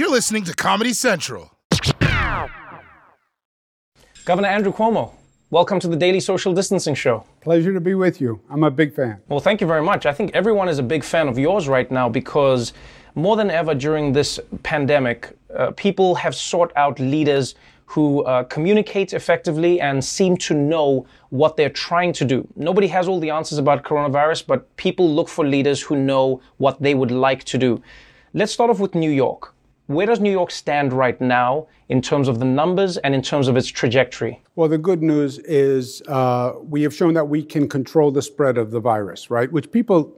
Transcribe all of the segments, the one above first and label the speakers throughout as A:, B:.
A: You're listening to Comedy Central.
B: Governor Andrew Cuomo, welcome to the Daily Social Distancing Show.
C: Pleasure to be with you. I'm a big fan.
B: Well, thank you very much. I think everyone is a big fan of yours right now because more than ever during this pandemic, uh, people have sought out leaders who uh, communicate effectively and seem to know what they're trying to do. Nobody has all the answers about coronavirus, but people look for leaders who know what they would like to do. Let's start off with New York. Where does New York stand right now in terms of the numbers and in terms of its trajectory?
C: Well, the good news is uh, we have shown that we can control the spread of the virus, right? Which people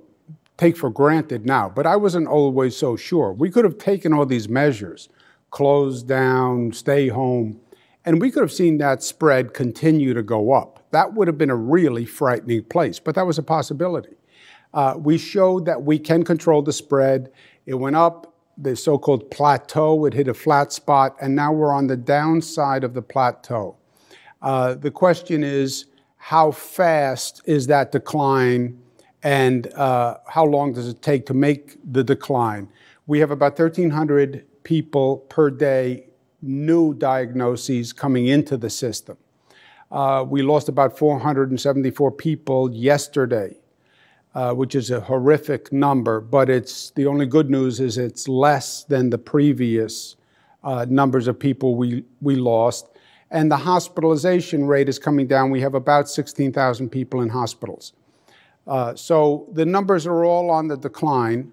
C: take for granted now, but I wasn't always so sure. We could have taken all these measures, close down, stay home, and we could have seen that spread continue to go up. That would have been a really frightening place, but that was a possibility. Uh, we showed that we can control the spread. It went up, the so called plateau. It hit a flat spot, and now we're on the downside of the plateau. Uh, the question is how fast is that decline, and uh, how long does it take to make the decline? We have about 1,300 people per day, new diagnoses coming into the system. Uh, we lost about 474 people yesterday uh, which is a horrific number, but it's the only good news is it's less than the previous uh, numbers of people we, we lost. And the hospitalization rate is coming down. We have about 16,000 people in hospitals. Uh, so the numbers are all on the decline,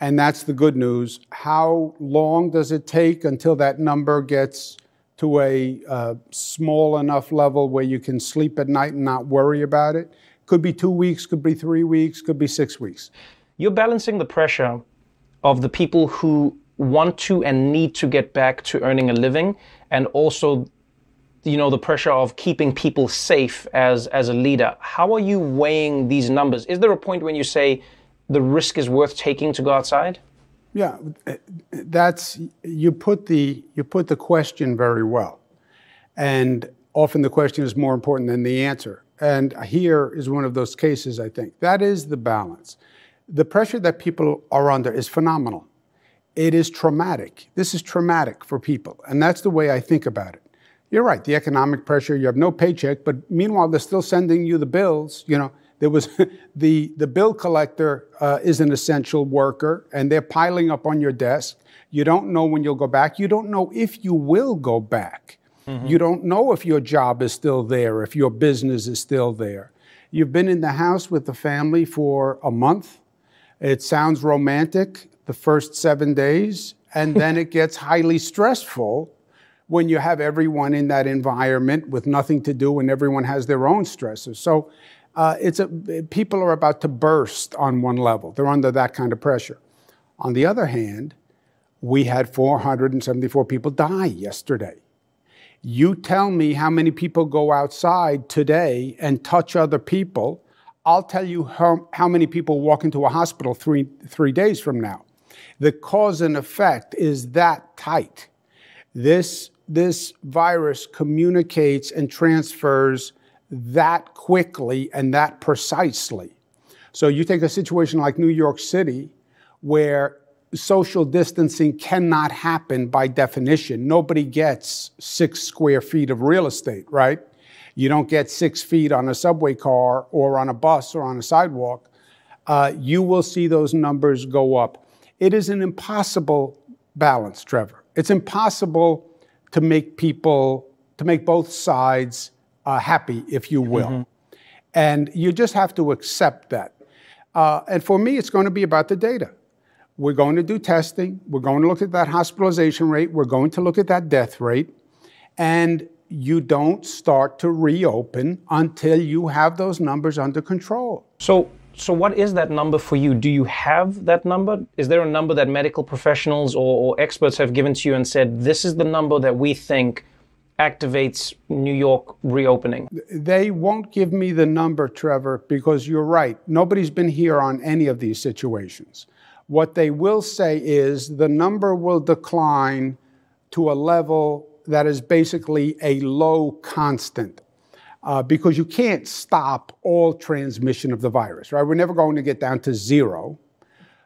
C: and that's the good news. How long does it take until that number gets to a uh, small enough level where you can sleep at night and not worry about it? Could be two weeks, could be three weeks, could be six weeks.
B: You're balancing the pressure of the people who want to and need to get back to earning a living and also you know the pressure of keeping people safe as as a leader. How are you weighing these numbers? Is there a point when you say the risk is worth taking to go outside?
C: Yeah that's you put the you put the question very well. And often the question is more important than the answer and here is one of those cases, I think. That is the balance. The pressure that people are under is phenomenal. It is traumatic. This is traumatic for people. And that's the way I think about it. You're right, the economic pressure, you have no paycheck, but meanwhile, they're still sending you the bills. You know, there was the, the bill collector uh, is an essential worker, and they're piling up on your desk. You don't know when you'll go back. You don't know if you will go back. Mm-hmm. You don't know if your job is still there, if your business is still there. You've been in the house with the family for a month. It sounds romantic the first seven days, and then it gets highly stressful when you have everyone in that environment with nothing to do and everyone has their own stresses. So uh, it's a, people are about to burst on one level. They're under that kind of pressure. On the other hand, we had 474 people die yesterday. You tell me how many people go outside today and touch other people. I'll tell you how, how many people walk into a hospital three, three days from now. The cause and effect is that tight. This, this virus communicates and transfers that quickly and that precisely. So you take a situation like New York City, where social distancing cannot happen by definition. Nobody gets six square feet of real estate, right? You don't get six feet on a subway car or on a bus or on a sidewalk. Uh, you will see those numbers go up. It is an impossible balance, Trevor. It's impossible to make people, to make both sides uh, happy, if you will. Mm-hmm. And you just have to accept that. Uh, and for me, it's going to be about the data. We're going to do testing. We're going to look at that hospitalization rate. We're going to look at that death rate. And you don't start to reopen until you have those numbers under control.
B: So, so what is that number for you? Do you have that number? Is there a number that medical professionals or, or experts have given to you and said, this is the number that we think activates New York reopening?
C: They won't give me the number, Trevor, because you're right. Nobody's been here on any of these situations. What they will say is the number will decline to a level that is basically a low constant. Uh, because you can't stop all transmission of the virus, right? We're never going to get down to zero.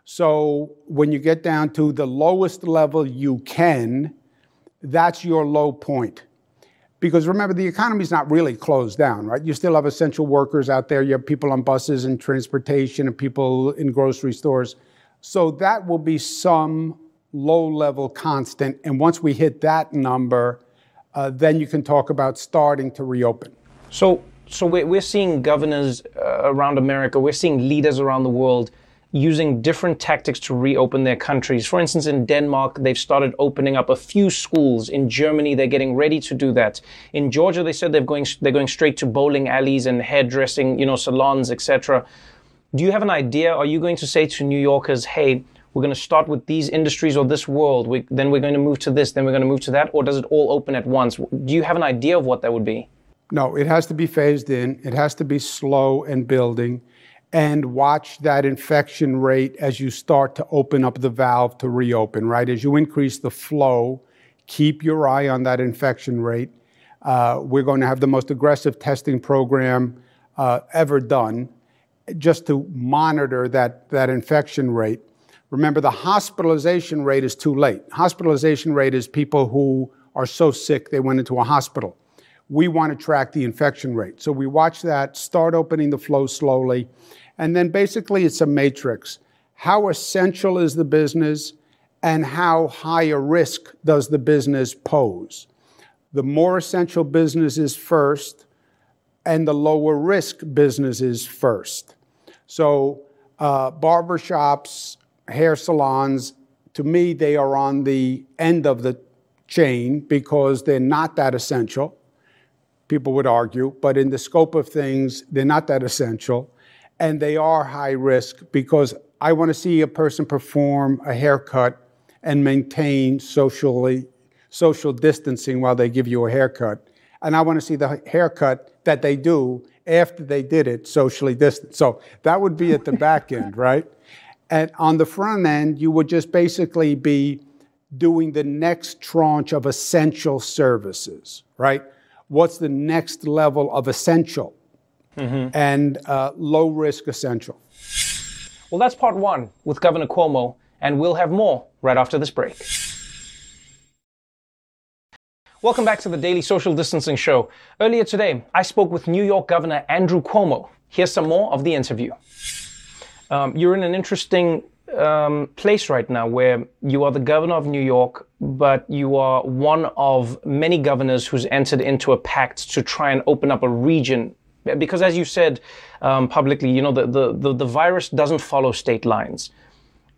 C: So when you get down to the lowest level you can, that's your low point. Because remember, the economy is not really closed down, right? You still have essential workers out there. You have people on buses and transportation and people in grocery stores. So that will be some low level constant. And once we hit that number, uh, then you can talk about starting to reopen.
B: So, so we're, seeing governors uh, around America, we're seeing leaders around the world using different tactics to reopen their countries. For instance, in Denmark, they've started opening up a few schools. In Germany, they're getting ready to do that. In Georgia, they said they're going they're going straight to bowling alleys and hairdressing, you know, salons, etc. Do you have an idea? Are you going to say to New Yorkers, "Hey, we're going to start with these industries or this world, we, then we're going to move to this, then we're going to move to that, or does it all open at once? Do you have an idea of what that would be?
C: No, it has to be phased in. It has to be slow and building and watch that infection rate as you start to open up the valve to reopen, right? As you increase the flow, keep your eye on that infection rate. Uh, we're going to have the most aggressive testing program uh, ever done just to monitor that, that infection rate. Remember, the hospitalization rate is too late. Hospitalization rate is people who are so sick they went into a hospital. We want to track the infection rate. So we watch that, start opening the flow slowly, and then basically it's a matrix. How essential is the business and how high a risk does the business pose? The more essential business is first, and the lower risk business is first. So, uh, barbershops, hair salons, to me, they are on the end of the chain because they're not that essential. People would argue, but in the scope of things, they're not that essential. And they are high risk because I want to see a person perform a haircut and maintain socially social distancing while they give you a haircut. And I want to see the haircut that they do after they did it socially distant. So that would be at the back end, right? And on the front end, you would just basically be doing the next tranche of essential services, right? What's the next level of essential mm-hmm. and uh, low risk essential?
B: Well, that's part one with Governor Cuomo, and we'll have more right after this break. Welcome back to the Daily Social Distancing Show. Earlier today, I spoke with New York Governor Andrew Cuomo. Here's some more of the interview. Um, you're in an interesting um, place right now where you are the governor of New York, but you are one of many governors who's entered into a pact to try and open up a region. Because as you said um, publicly, you know, the, the, the, the virus doesn't follow state lines.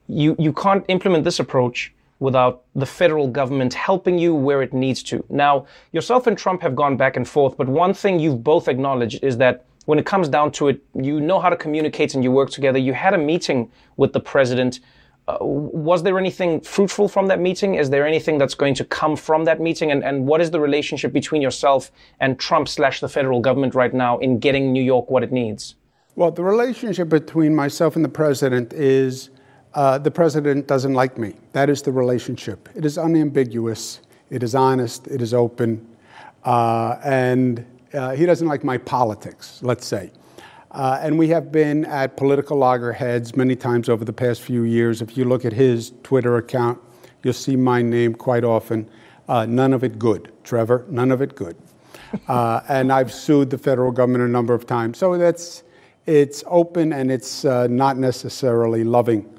B: You, you can't implement this approach without the federal government helping you where it needs to. Now, yourself and Trump have gone back and forth, but one thing you've both acknowledged is that when it comes down to it, you know how to communicate and you work together. You had a meeting with the president. Uh, was there anything fruitful from that meeting? Is there anything that's going to come from that meeting? And, and what is the relationship between yourself and Trump slash the federal government right now in getting New York what it needs?
C: Well, the relationship between myself and the president is uh, the president doesn't like me. That is the relationship. It is unambiguous. It is honest. It is open. Uh, and uh, he doesn't like my politics, let's say. Uh, and we have been at political loggerheads many times over the past few years. If you look at his Twitter account, you'll see my name quite often. Uh, none of it good, Trevor, none of it good. Uh, and I've sued the federal government a number of times. So that's, it's open and it's not necessarily loving.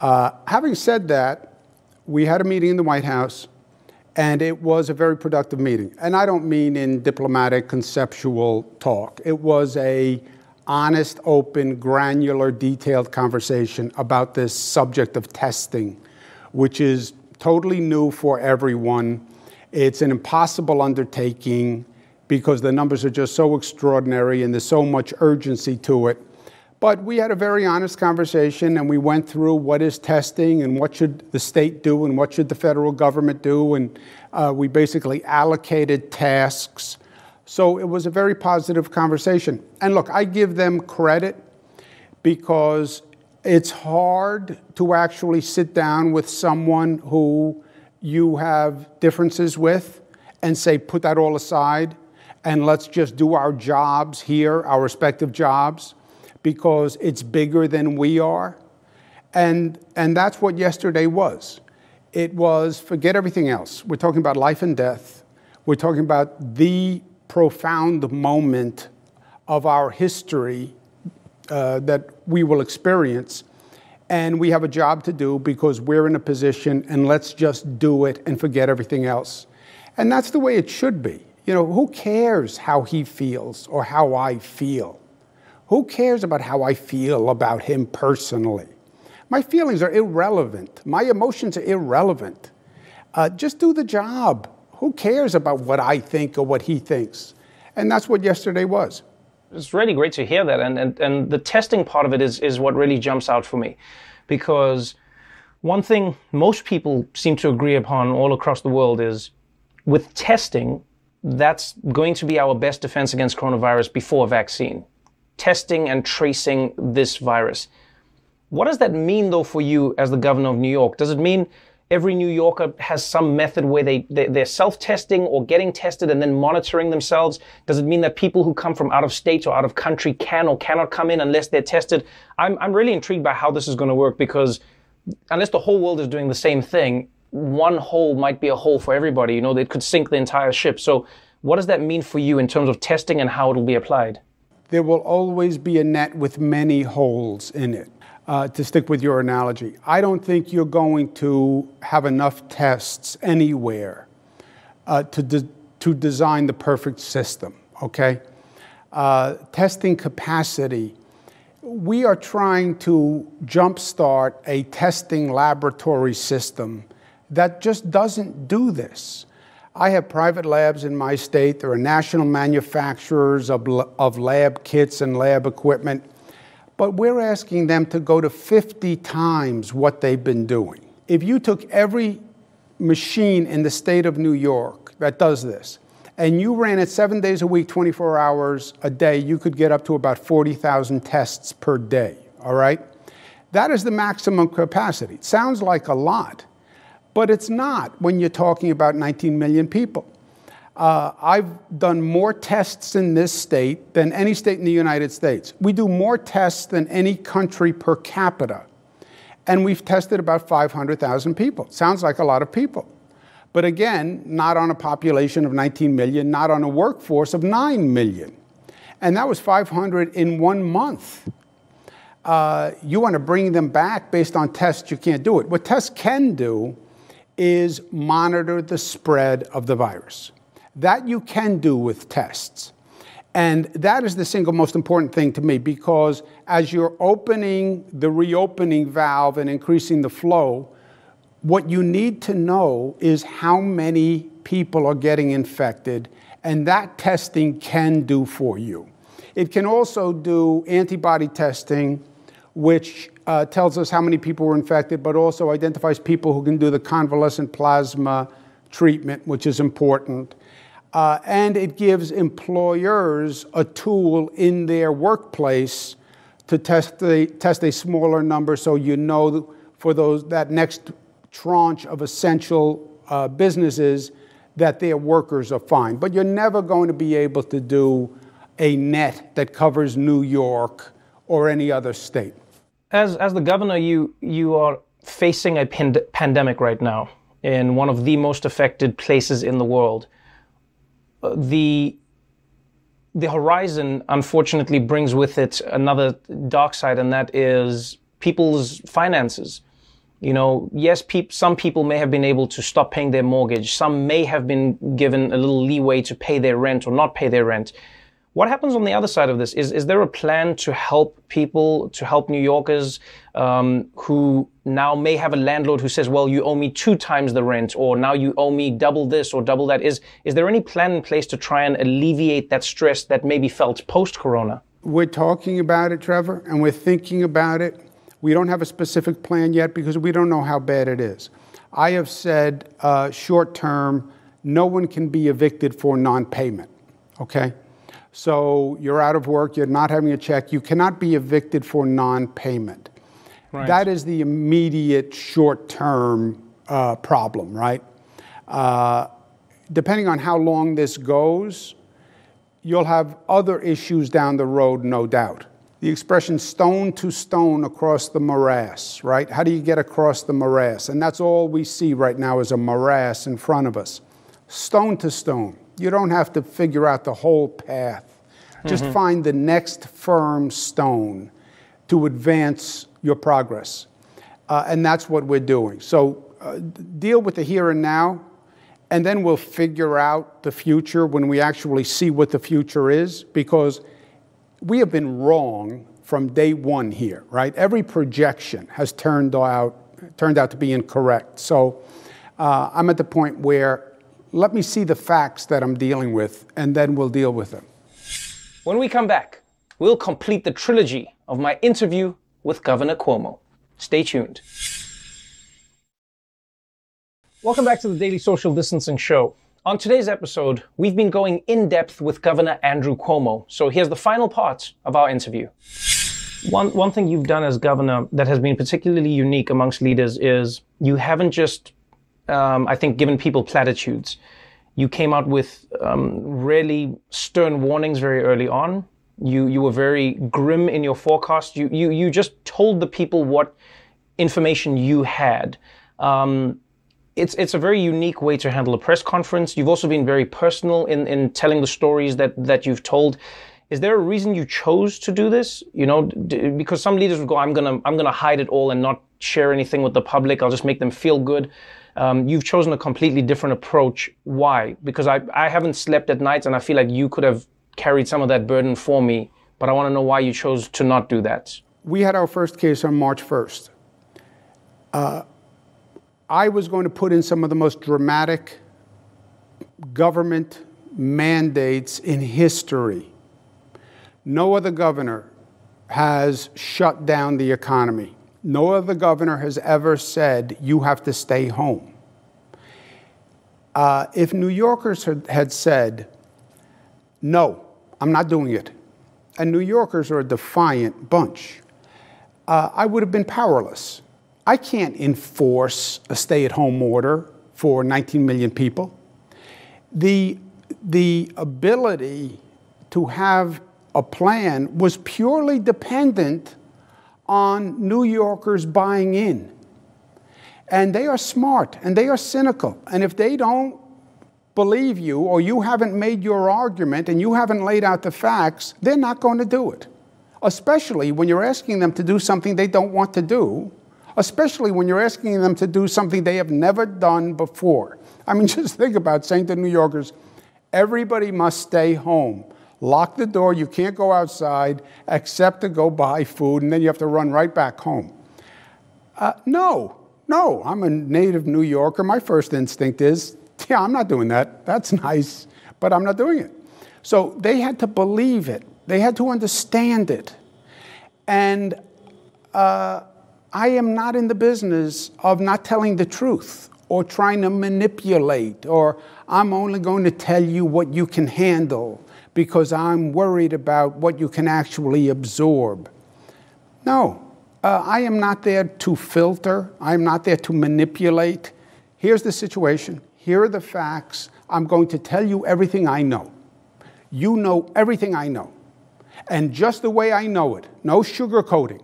C: Uh, having said that, we had a meeting in the White House and it was a very productive meeting. And I don't mean in diplomatic, conceptual talk. It was a honest, open, granular, detailed conversation about this subject of testing, which is totally new for everyone. It's an impossible undertaking because the numbers are just so extraordinary and there's so much urgency to it. But we had a very honest conversation and we went through what is testing and what should the state do and what should the federal government do. And uh, we basically allocated tasks. So it was a very positive conversation. And look, I give them credit because it's hard to actually sit down with someone who you have differences with and say, put that all aside and let's just do our jobs here, our respective jobs because it's bigger than we are. And, and that's what yesterday was. It was forget everything else. We're talking about life and death. We're talking about the profound moment of our history uh, that we will experience. And we have a job to do because we're in a position, and let's just do it and forget everything else. And that's the way it should be. You know, who cares how he feels or how I feel? Who cares about how I feel about him personally? My feelings are irrelevant. My emotions are irrelevant. Uh, just do the job. Who cares about what I think or what he thinks? And that's what yesterday was.
B: It's really great to hear that. And, and, and the testing part of it is, is what really jumps out for me. Because one thing most people seem to agree upon all across the world is with testing, that's going to be our best defense against coronavirus before vaccine. Testing and tracing this virus. What does that mean, though, for you as the governor of New York? Does it mean every New Yorker has some method where they, they are self-testing or getting tested and then monitoring themselves? Does it mean that people who come from out of state or out of country can or cannot come in unless they're tested? I'm I'm really intrigued by how this is going to work because unless the whole world is doing the same thing, one hole might be a hole for everybody. You know, it could sink the entire ship. So, what does that mean for you in terms of testing and how it will be applied?
C: There will always be a net with many holes in it uh, to stick with your analogy, I don't think you're going to have enough tests anywhere uh, to, de- to design the perfect system, okay? Uh, testing capacity. We are trying to jumpstart a testing laboratory system that just doesn't do this. I have private labs in my state. There are national manufacturers of, of lab kits and lab equipment but we're asking them to go to 50 times what they've been doing. If you took every machine in the state of New York that does this, and you ran it seven days a week, 24 hours a day, you could get up to about 40,000 tests per day, all right? That is the maximum capacity. It sounds like a lot, but it's not when you're talking about 19 million people. Uh, I've done more tests in this state than any state in the United States. We do more tests than any country per capita. And we've tested about 500,000 people. Sounds like a lot of people. But again, not on a population of 19 million, not on a workforce of 9 million. And that was 500 in one month. Uh, you want to bring them back based on tests, you can't do it. What tests can do is monitor the spread of the virus. That you can do with tests. And that is the single most important thing to me because as you're opening the reopening valve and increasing the flow, what you need to know is how many people are getting infected, and that testing can do for you. It can also do antibody testing, which uh, tells us how many people were infected, but also identifies people who can do the convalescent plasma treatment, which is important. Uh, and it gives employers a tool in their workplace to test, the, test a smaller number so you know for those, that next tranche of essential uh, businesses that their workers are fine. But you're never going to be able to do a net that covers New York or any other state.
B: As, as the governor, you, you are facing a pand- pandemic right now in one of the most affected places in the world the the horizon unfortunately brings with it another dark side, and that is people's finances. You know, yes, some people may have been able to stop paying their mortgage. Some may have been given a little leeway to pay their rent or not pay their rent. What happens on the other side of this? Is, is there a plan to help people, to help New Yorkers um, who now may have a landlord who says, well, you owe me two times the rent, or now you owe me double this or double that? Is, is there any plan in place to try and alleviate that stress that may be felt post corona?
C: We're talking about it, Trevor, and we're thinking about it. We don't have a specific plan yet because we don't know how bad it is. I have said uh, short term, no one can be evicted for non payment, okay? So you're out of work, you're not having a check, you cannot be evicted for non payment. Right. That is the immediate short term uh, problem, right? Uh, depending on how long this goes, you'll have other issues down the road, no doubt. the expression stone to stone across the morass, right? How do you get across the morass? And that's all we see right now is a morass in front of us. Stone to stone. You don't have to figure out the whole path. Just mm-hmm. find the next firm stone to advance your progress. Uh, and that's what we're doing. So uh, deal with the here and now, and then we'll figure out the future when we actually see what the future is, because we have been wrong from day one here, right? Every projection has turned out, turned out to be incorrect. So uh, I'm at the point where let me see the facts that I'm dealing with, and then we'll deal with them.
B: When we come back, we'll complete the trilogy of my interview with Governor Cuomo. Stay tuned. Welcome back to the Daily Social Distancing Show. On today's episode, we've been going in depth with Governor Andrew Cuomo. So here's the final part of our interview. One, one thing you've done as governor that has been particularly unique amongst leaders is you haven't just, um, I think, given people platitudes. You came out with um, really stern warnings very early on. You, you were very grim in your forecast. You, you, you just told the people what information you had. Um, it's it's a very unique way to handle a press conference. You've also been very personal in in telling the stories that that you've told. Is there a reason you chose to do this? You know, d- because some leaders would go, "I'm gonna I'm gonna hide it all and not share anything with the public. I'll just make them feel good." Um, you've chosen a completely different approach. Why? Because I I haven't slept at night, and I feel like you could have carried some of that burden for me. But I want to know why you chose to not do that.
C: We had our first case on March 1st. Uh, I was going to put in some of the most dramatic government mandates in history. No other governor has shut down the economy. No other governor has ever said, you have to stay home. Uh, if New Yorkers had said, no, I'm not doing it, and New Yorkers are a defiant bunch, uh, I would have been powerless. I can't enforce a stay at home order for 19 million people. The, the ability to have a plan was purely dependent on New Yorkers buying in. And they are smart and they are cynical. And if they don't believe you or you haven't made your argument and you haven't laid out the facts, they're not going to do it. Especially when you're asking them to do something they don't want to do especially when you're asking them to do something they have never done before. I mean, just think about saying to New Yorkers, everybody must stay home. Lock the door, you can't go outside except to go buy food, and then you have to run right back home. Uh, no, no, I'm a native New Yorker. My first instinct is, yeah, I'm not doing that. That's nice, but I'm not doing it. So they had to believe it, they had to understand it. And uh, I am not in the business of not telling the truth or trying to manipulate, or I'm only going to tell you what you can handle because I'm worried about what you can actually absorb. No, uh, I am not there to filter, I am not there to manipulate. Here's the situation, here are the facts. I'm going to tell you everything I know. You know everything I know. And just the way I know it, no sugarcoating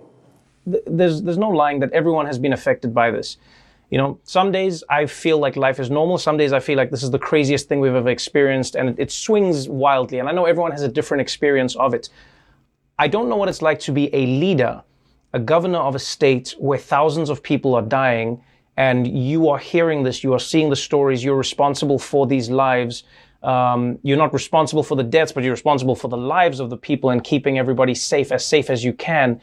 B: there's there's no lying that everyone has been affected by this. You know, some days I feel like life is normal. Some days I feel like this is the craziest thing we've ever experienced, and it, swings wildly. And I know everyone has a different experience of it. I don't know what it's like to be a leader, a governor of a state where thousands of people are dying, and you are hearing this, you are seeing the stories, you're responsible for these lives. Um, you're not responsible for the deaths, but you're responsible for the lives of the people and keeping everybody safe, as safe as you can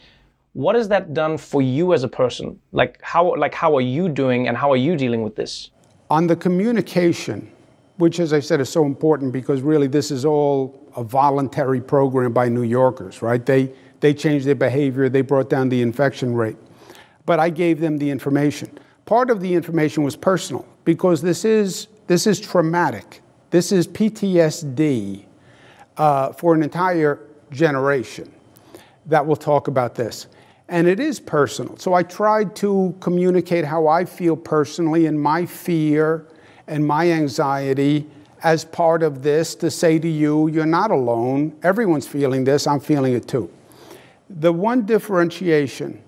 B: what has that done for you as a person? Like how like how are you doing and how are you dealing with this?
C: On the communication which as i said is so important because really this is all a voluntary program by new yorkers right? They they changed their behavior. They brought down the infection rate. But i gave them the information. Part of the information was personal because this is this is traumatic. This is ptsd uh, for an entire generation that will talk about this and it is personal. So I tried to communicate how I feel personally and my fear and my anxiety as part of this to say to you, you're not alone. Everyone's feeling this. I'm feeling it too. The one differentiation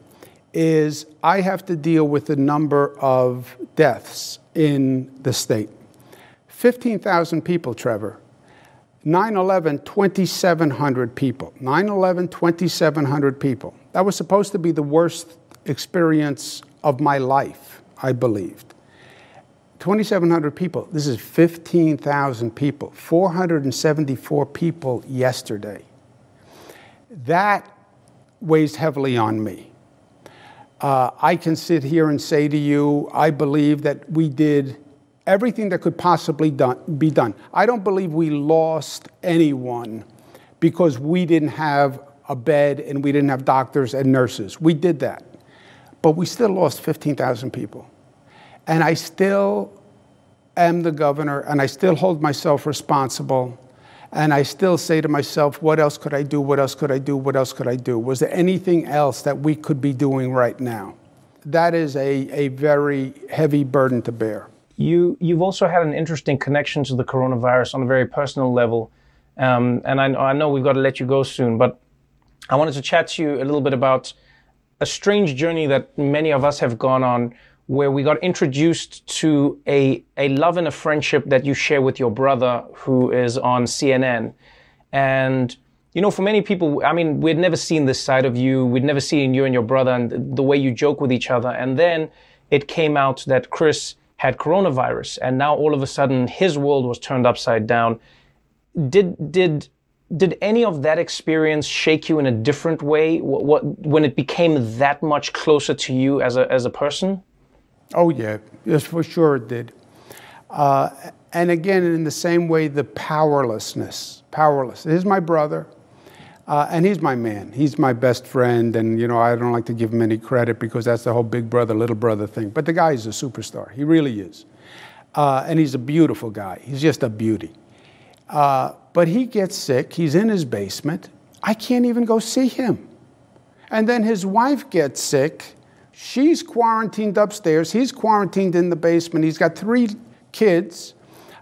C: is I have to deal with the number of deaths in the state. 15,000 people, Trevor. 9 11, 2,700 people. 9 11, 2,700 people. That was supposed to be the worst experience of my life, I believed. 2,700 people. This is 15,000 people. 474 people yesterday. That weighs heavily on me. Uh, I can sit here and say to you, I believe that we did everything that could possibly done, be done. I don't believe we lost anyone because we didn't have a bed and we didn't have doctors and nurses. We did that. But we still lost 15,000 people. And I still am the governor and I still hold myself responsible. And I still say to myself, what else could I do? What else could I do? What else could I do? Was there anything else that we could be doing right now? That is a, a very heavy burden to bear.
B: You, you've also had an interesting connection to the coronavirus on a very personal level. Um, and I, I know we've got to let you go soon, but I wanted to chat to you a little bit about a strange journey that many of us have gone on where we got introduced to a, a love and a friendship that you share with your brother who is on CNN. And, you know, for many people, I mean, we'd never seen this side of you. We'd never seen you and your brother and the way you joke with each other. And then it came out that Chris had coronavirus, and now all of a sudden his world was turned upside down. Did did did any of that experience shake you in a different way? What, what when it became that much closer to you as a as a person?
C: Oh yeah, yes for sure it did. Uh, and again, in the same way, the powerlessness, powerless. He's my brother. Uh, and he's my man. He's my best friend. And, you know, I don't like to give him any credit because that's the whole big brother, little brother thing. But the guy is a superstar. He really is. Uh, and he's a beautiful guy. He's just a beauty. Uh, but he gets sick. He's in his basement. I can't even go see him. And then his wife gets sick. She's quarantined upstairs. He's quarantined in the basement. He's got three kids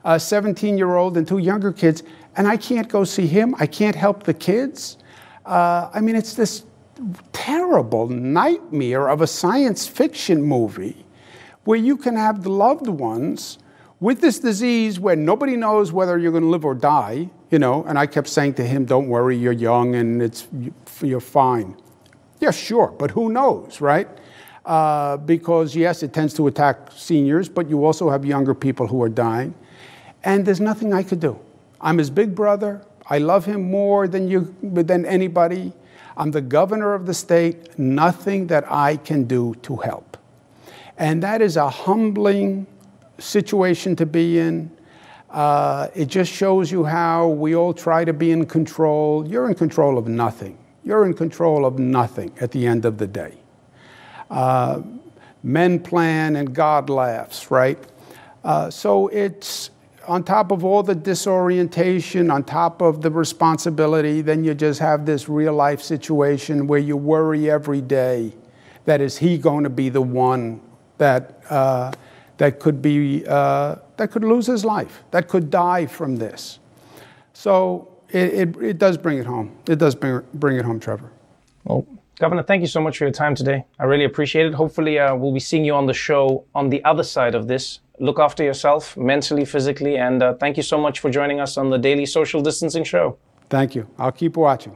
C: a 17 year old and two younger kids and I can't go see him. I can't help the kids. Uh, I mean, it's this terrible nightmare of a science fiction movie where you can have the loved ones with this disease where nobody knows whether you're going to live or die, you know. And I kept saying to him, "Don't worry, you're young and it's you're fine." Yeah, sure, but who knows, right? Uh, because yes, it tends to attack seniors, but you also have younger people who are dying, and there's nothing I could do. I'm his big brother. I love him more than, you, than anybody. I'm the governor of the state. Nothing that I can do to help. And that is a humbling situation to be in. Uh, it just shows you how we all try to be in control. You're in control of nothing. You're in control of nothing at the end of the day. Uh, men plan and God laughs, right? Uh, so it's, on top of all the disorientation, on top of the responsibility, then you just have this real life situation where you worry every day that is he going to be the one that, uh, that, could be, uh, that could lose his life, that could die from this. So it, it, it does bring it home. It does bring, bring it home, Trevor.
B: Well, Governor, thank you so much for your time today. I really appreciate it. Hopefully, uh, we'll be seeing you on the show on the other side of this look after yourself mentally, physically, and uh, thank you so much for joining us on the Daily Social Distancing Show.
C: Thank you. I'll keep watching.